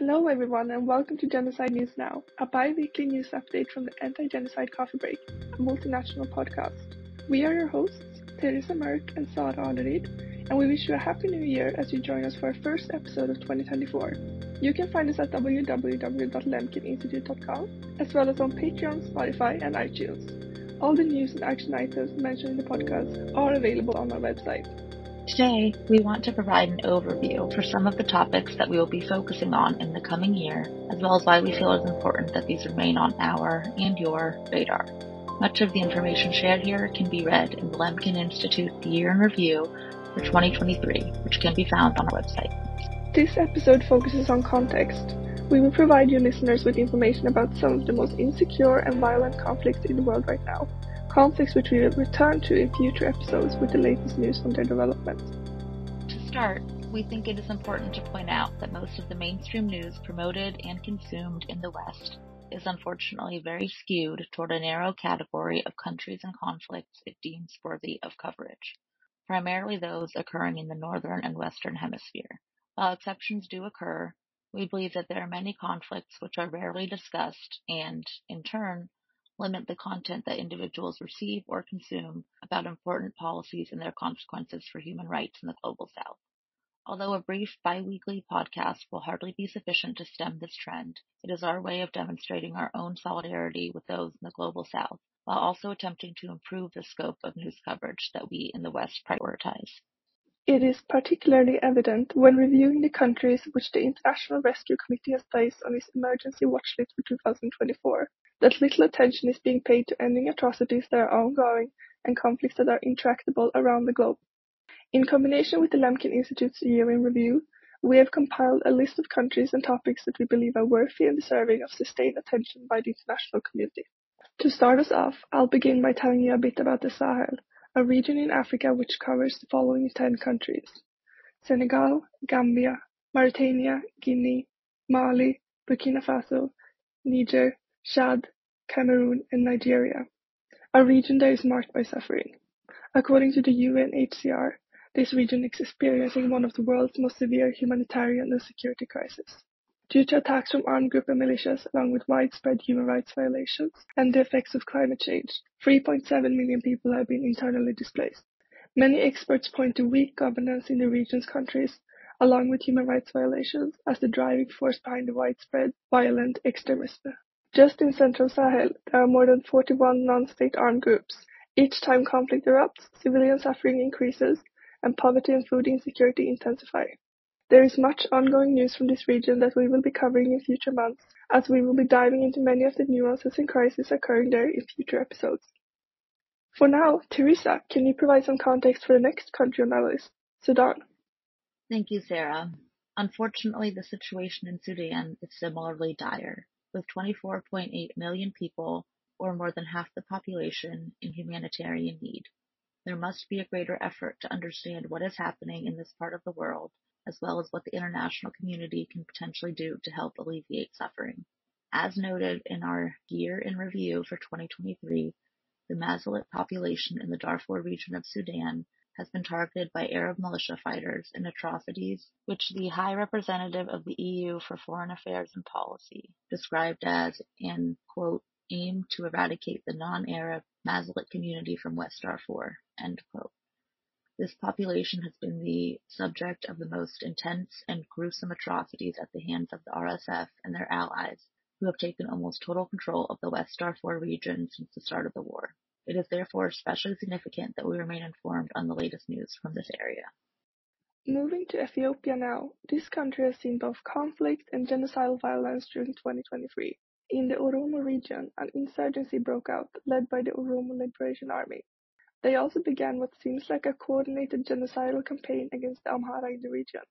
Hello everyone and welcome to Genocide News Now, a bi-weekly news update from the Anti-Genocide Coffee Break, a multinational podcast. We are your hosts, Teresa Mörk and Sarah Allerid, and we wish you a happy new year as you join us for our first episode of 2024. You can find us at www.lemkininstitute.com, as well as on Patreon, Spotify, and iTunes. All the news and action items mentioned in the podcast are available on our website. Today, we want to provide an overview for some of the topics that we will be focusing on in the coming year, as well as why we feel it is important that these remain on our and your radar. Much of the information shared here can be read in the Lemkin Institute Year in Review for 2023, which can be found on our website. This episode focuses on context. We will provide you listeners with information about some of the most insecure and violent conflicts in the world right now conflicts which we will return to in future episodes with the latest news on their development. To start, we think it is important to point out that most of the mainstream news promoted and consumed in the West is unfortunately very skewed toward a narrow category of countries and conflicts it deems worthy of coverage, primarily those occurring in the northern and western hemisphere. While exceptions do occur, we believe that there are many conflicts which are rarely discussed and, in turn, limit the content that individuals receive or consume about important policies and their consequences for human rights in the global south. Although a brief bi-weekly podcast will hardly be sufficient to stem this trend, it is our way of demonstrating our own solidarity with those in the global south, while also attempting to improve the scope of news coverage that we in the West prioritize. It is particularly evident when reviewing the countries which the International Rescue Committee has placed on its emergency watch list for 2024 that little attention is being paid to ending atrocities that are ongoing and conflicts that are intractable around the globe. In combination with the Lemkin Institute's year in review, we have compiled a list of countries and topics that we believe are worthy and deserving of sustained attention by the international community. To start us off, I'll begin by telling you a bit about the Sahel, a region in Africa which covers the following 10 countries Senegal, Gambia, Mauritania, Guinea, Mali, Burkina Faso, Niger, Chad, Cameroon and Nigeria, a region that is marked by suffering. According to the UNHCR, this region is experiencing one of the world's most severe humanitarian and security crises. Due to attacks from armed groups and militias, along with widespread human rights violations and the effects of climate change, 3.7 million people have been internally displaced. Many experts point to weak governance in the region's countries, along with human rights violations, as the driving force behind the widespread violent extremism. Just in central Sahel, there are more than 41 non-state armed groups. Each time conflict erupts, civilian suffering increases, and poverty and food insecurity intensify. There is much ongoing news from this region that we will be covering in future months, as we will be diving into many of the nuances and crises occurring there in future episodes. For now, Teresa, can you provide some context for the next country on our list, Sudan? Thank you, Sarah. Unfortunately, the situation in Sudan is similarly dire with 24.8 million people, or more than half the population, in humanitarian need. There must be a greater effort to understand what is happening in this part of the world, as well as what the international community can potentially do to help alleviate suffering. As noted in our year in review for 2023, the Masalit population in the Darfur region of Sudan has been targeted by Arab militia fighters in atrocities which the High Representative of the EU for Foreign Affairs and Policy described as an quote, aim to eradicate the non-Arab Masalit community from West Darfur, end quote. This population has been the subject of the most intense and gruesome atrocities at the hands of the RSF and their allies, who have taken almost total control of the West Darfur region since the start of the war. It is therefore especially significant that we remain informed on the latest news from this area. Moving to Ethiopia now, this country has seen both conflict and genocidal violence during 2023. In the Oromo region, an insurgency broke out, led by the Oromo Liberation Army. They also began what seems like a coordinated genocidal campaign against the Amhara in the region.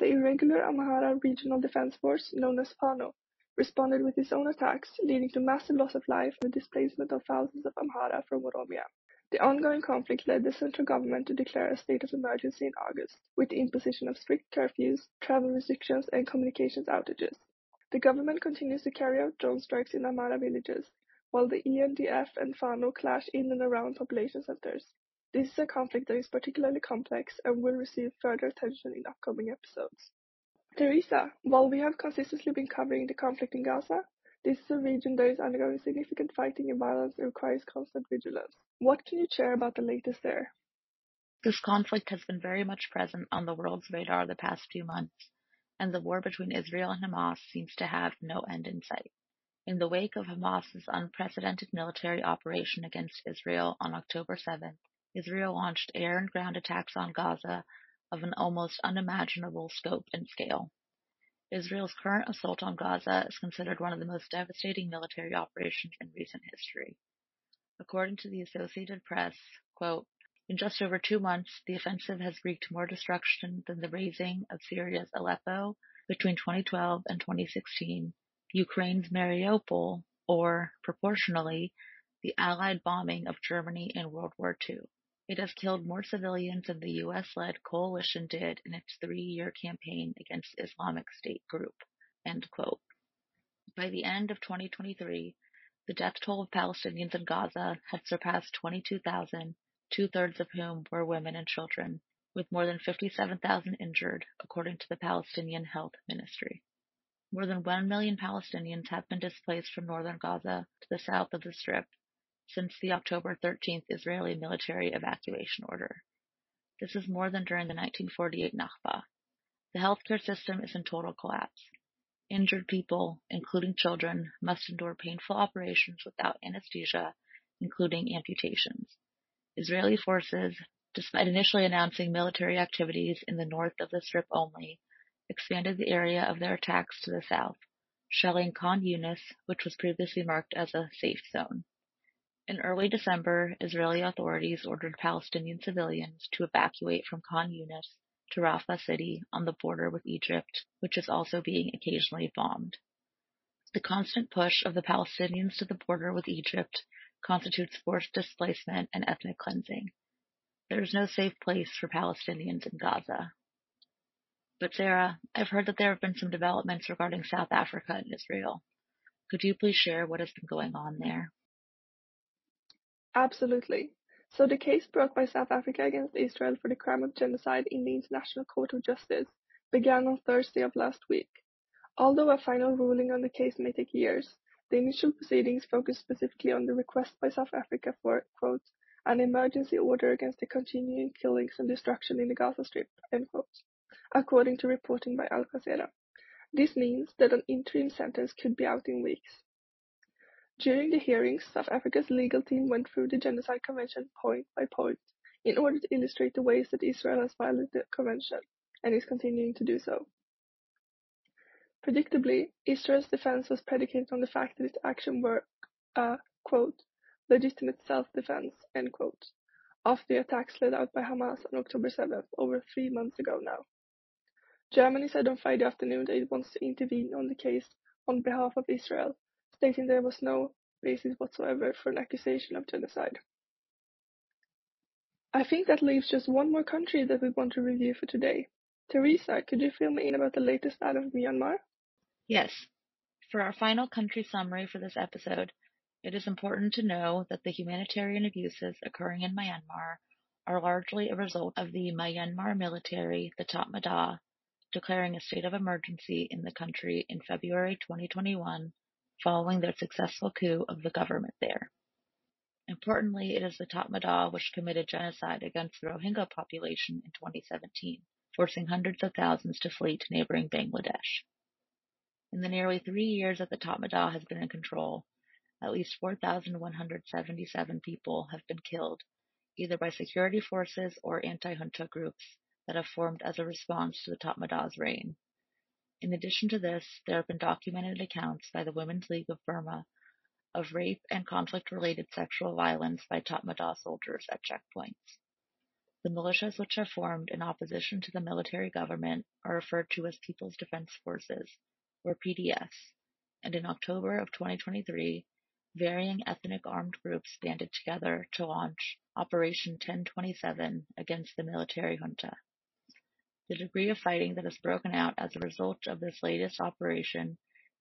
The irregular Amhara Regional Defense Force, known as FANO, responded with his own attacks, leading to massive loss of life and the displacement of thousands of Amhara from Oromia. The ongoing conflict led the central government to declare a state of emergency in August, with the imposition of strict curfews, travel restrictions, and communications outages. The government continues to carry out drone strikes in Amhara villages, while the ENDF and FANO clash in and around population centers. This is a conflict that is particularly complex and will receive further attention in upcoming episodes. Teresa, while we have consistently been covering the conflict in Gaza, this is a region that is undergoing significant fighting and violence and requires constant vigilance. What can you share about the latest there? This conflict has been very much present on the world's radar the past few months, and the war between Israel and Hamas seems to have no end in sight. In the wake of Hamas's unprecedented military operation against Israel on October 7th, Israel launched air and ground attacks on Gaza of an almost unimaginable scope and scale. Israel's current assault on Gaza is considered one of the most devastating military operations in recent history. According to the Associated Press, quote, in just over two months, the offensive has wreaked more destruction than the razing of Syria's Aleppo between 2012 and 2016, Ukraine's Mariupol, or, proportionally, the Allied bombing of Germany in World War II. It has killed more civilians than the US-led coalition did in its three-year campaign against the Islamic State group. By the end of 2023, the death toll of Palestinians in Gaza had surpassed 22,000 two-thirds of whom were women and children, with more than 57,000 injured, according to the Palestinian Health Ministry. More than 1 million Palestinians have been displaced from northern Gaza to the south of the Strip since the October 13th Israeli military evacuation order. This is more than during the 1948 Nakba. The healthcare system is in total collapse. Injured people, including children, must endure painful operations without anesthesia, including amputations. Israeli forces, despite initially announcing military activities in the north of the Strip only, expanded the area of their attacks to the south, shelling Khan Yunis, which was previously marked as a safe zone. In early December, Israeli authorities ordered Palestinian civilians to evacuate from Khan Yunis to Rafah city on the border with Egypt, which is also being occasionally bombed. The constant push of the Palestinians to the border with Egypt constitutes forced displacement and ethnic cleansing. There is no safe place for Palestinians in Gaza. But Sarah, I've heard that there have been some developments regarding South Africa and Israel. Could you please share what has been going on there? Absolutely. So the case brought by South Africa against Israel for the crime of genocide in the International Court of Justice began on Thursday of last week. Although a final ruling on the case may take years, the initial proceedings focused specifically on the request by South Africa for, quote, an emergency order against the continuing killings and destruction in the Gaza Strip, end quote, according to reporting by Al Jazeera. This means that an interim sentence could be out in weeks. During the hearings, South Africa's legal team went through the Genocide Convention point by point in order to illustrate the ways that Israel has violated the convention and is continuing to do so. Predictably, Israel's defense was predicated on the fact that its actions were a "legitimate self-defense" end quote, of the attacks led out by Hamas on October 7th, over three months ago now. Germany said on Friday afternoon that it wants to intervene on the case on behalf of Israel, stating there was no basis whatsoever for an accusation of genocide. I think that leaves just one more country that we want to review for today. Teresa, could you fill me in about the latest out of Myanmar? Yes. For our final country summary for this episode, it is important to know that the humanitarian abuses occurring in Myanmar are largely a result of the Myanmar military, the Tatmadaw, declaring a state of emergency in the country in February 2021 following their successful coup of the government there. Importantly, it is the Tatmadaw which committed genocide against the Rohingya population in 2017, forcing hundreds of thousands to flee to neighboring Bangladesh. In the nearly three years that the Tatmadaw has been in control, at least 4,177 people have been killed, either by security forces or anti-junta groups that have formed as a response to the Tatmadaw's reign. In addition to this, there have been documented accounts by the Women's League of Burma of rape and conflict-related sexual violence by Tatmadaw soldiers at checkpoints. The militias which have formed in opposition to the military government are referred to as People's Defense Forces, or PDFs, and in October of 2023, varying ethnic armed groups banded together to launch Operation 1027 against the military junta. The degree of fighting that has broken out as a result of this latest operation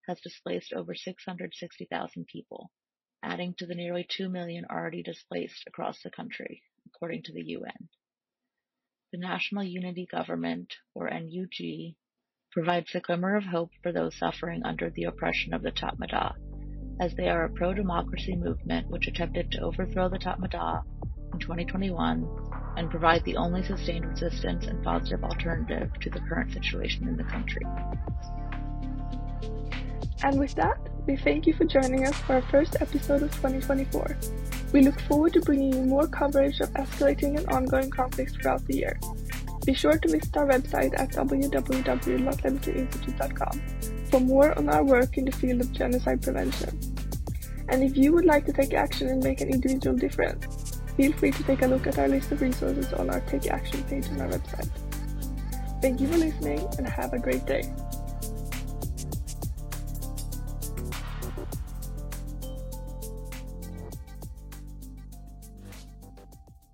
has displaced over 660,000 people, adding to the nearly 2 million already displaced across the country, according to the UN. The National Unity Government, or NUG, provides a glimmer of hope for those suffering under the oppression of the Tatmadaw, as they are a pro-democracy movement which attempted to overthrow the Tatmadaw in 2021 and provide the only sustained resistance and positive alternative to the current situation in the country. And with that, we thank you for joining us for our first episode of 2024. We look forward to bringing you more coverage of escalating and ongoing conflicts throughout the year. Be sure to visit our website at www.lemkininstitute.com for more on our work in the field of genocide prevention. And if you would like to take action and make an individual difference, feel free to take a look at our list of resources on our Take Action page on our website. Thank you for listening and have a great day.